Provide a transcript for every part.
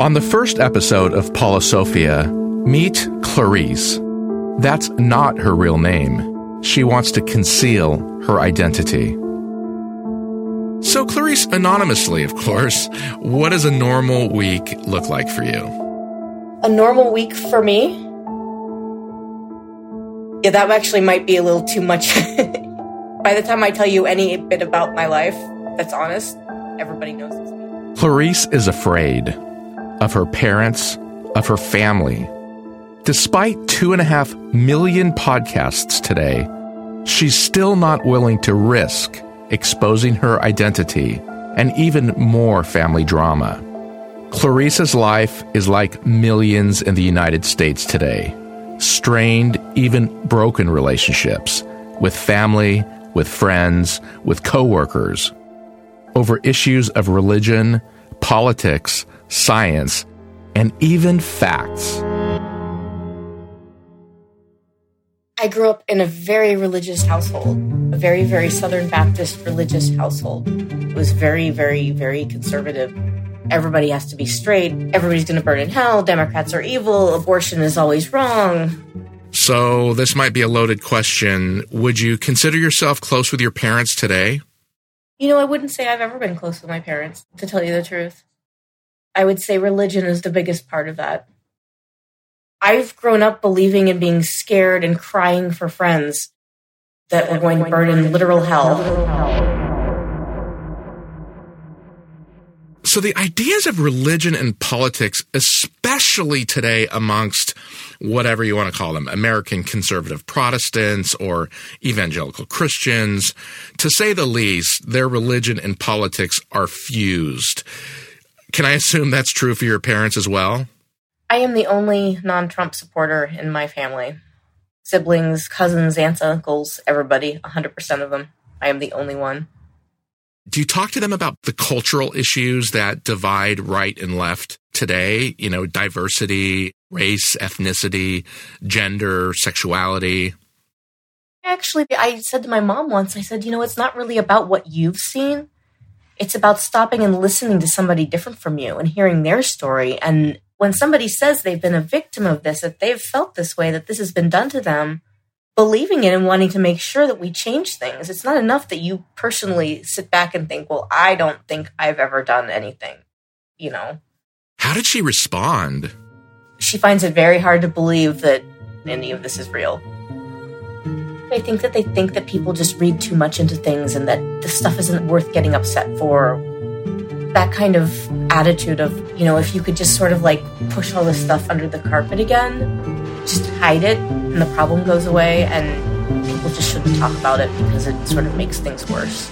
On the first episode of Paulosophia, meet Clarisse. That's not her real name. She wants to conceal her identity. So, Clarisse, anonymously, of course, what does a normal week look like for you? A normal week for me? Yeah, that actually might be a little too much. By the time I tell you any bit about my life that's honest, everybody knows it's me. Clarisse is afraid of her parents, of her family. Despite two and a half million podcasts today, she's still not willing to risk exposing her identity and even more family drama. Clarissa's life is like millions in the United States today strained, even broken relationships with family, with friends, with coworkers over issues of religion, politics, science, and even facts. I grew up in a very religious household, a very, very Southern Baptist religious household. It was very, very, very conservative. Everybody has to be straight. Everybody's going to burn in hell. Democrats are evil. Abortion is always wrong. So, this might be a loaded question. Would you consider yourself close with your parents today? You know, I wouldn't say I've ever been close with my parents, to tell you the truth. I would say religion is the biggest part of that. I've grown up believing in being scared and crying for friends that were going to burn in literal hell. So the ideas of religion and politics, especially today amongst whatever you want to call them, American conservative Protestants or evangelical Christians, to say the least, their religion and politics are fused. Can I assume that's true for your parents as well? I am the only non Trump supporter in my family. Siblings, cousins, aunts, uncles, everybody, 100% of them. I am the only one. Do you talk to them about the cultural issues that divide right and left today? You know, diversity, race, ethnicity, gender, sexuality? Actually, I said to my mom once, I said, you know, it's not really about what you've seen. It's about stopping and listening to somebody different from you and hearing their story and when somebody says they've been a victim of this, that they've felt this way, that this has been done to them, believing it and wanting to make sure that we change things. It's not enough that you personally sit back and think, well, I don't think I've ever done anything, you know? How did she respond? She finds it very hard to believe that any of this is real. I think that they think that people just read too much into things and that the stuff isn't worth getting upset for that kind of attitude of, you know, if you could just sort of like push all this stuff under the carpet again, just hide it and the problem goes away and people just shouldn't talk about it because it sort of makes things worse.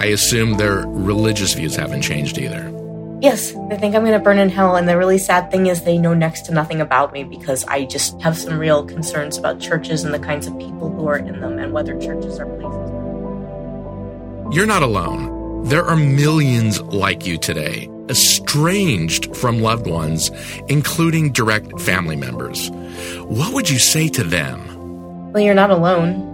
I assume their religious views haven't changed either. Yes, they think I'm going to burn in hell. And the really sad thing is, they know next to nothing about me because I just have some real concerns about churches and the kinds of people who are in them and whether churches are places. You're not alone. There are millions like you today, estranged from loved ones, including direct family members. What would you say to them? Well, you're not alone.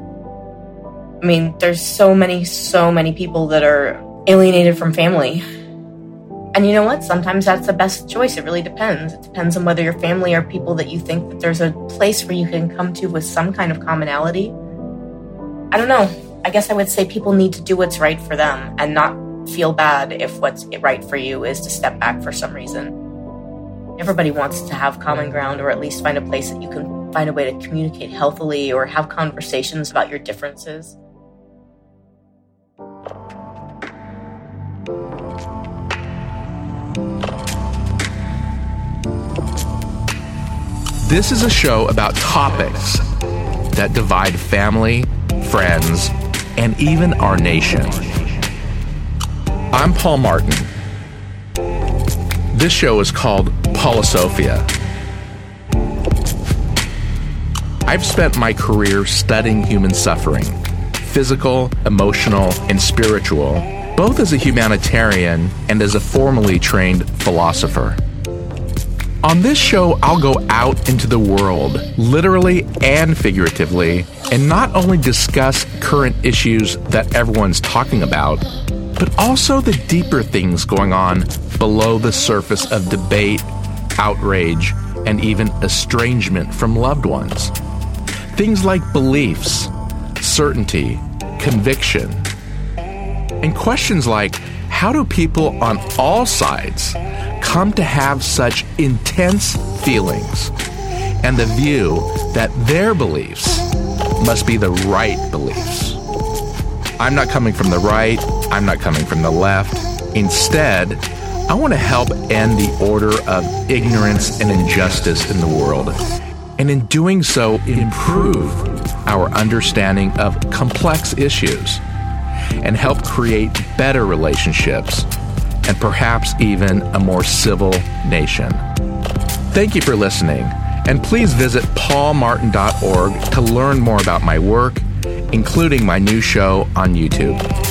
I mean, there's so many, so many people that are alienated from family and you know what? Sometimes that's the best choice. It really depends. It depends on whether your family are people that you think that there's a place where you can come to with some kind of commonality. I don't know. I guess I would say people need to do what's right for them and not feel bad if what's right for you is to step back for some reason. Everybody wants to have common ground or at least find a place that you can find a way to communicate healthily or have conversations about your differences. This is a show about topics that divide family, friends, and even our nation. I'm Paul Martin. This show is called Paulosophia. I've spent my career studying human suffering, physical, emotional, and spiritual, both as a humanitarian and as a formally trained philosopher. On this show, I'll go out into the world, literally and figuratively, and not only discuss current issues that everyone's talking about, but also the deeper things going on below the surface of debate, outrage, and even estrangement from loved ones. Things like beliefs, certainty, conviction, and questions like how do people on all sides come to have such intense feelings and the view that their beliefs must be the right beliefs. I'm not coming from the right, I'm not coming from the left. Instead, I want to help end the order of ignorance and injustice in the world, and in doing so, improve our understanding of complex issues and help create better relationships and perhaps even a more civil nation. Thank you for listening, and please visit paulmartin.org to learn more about my work, including my new show on YouTube.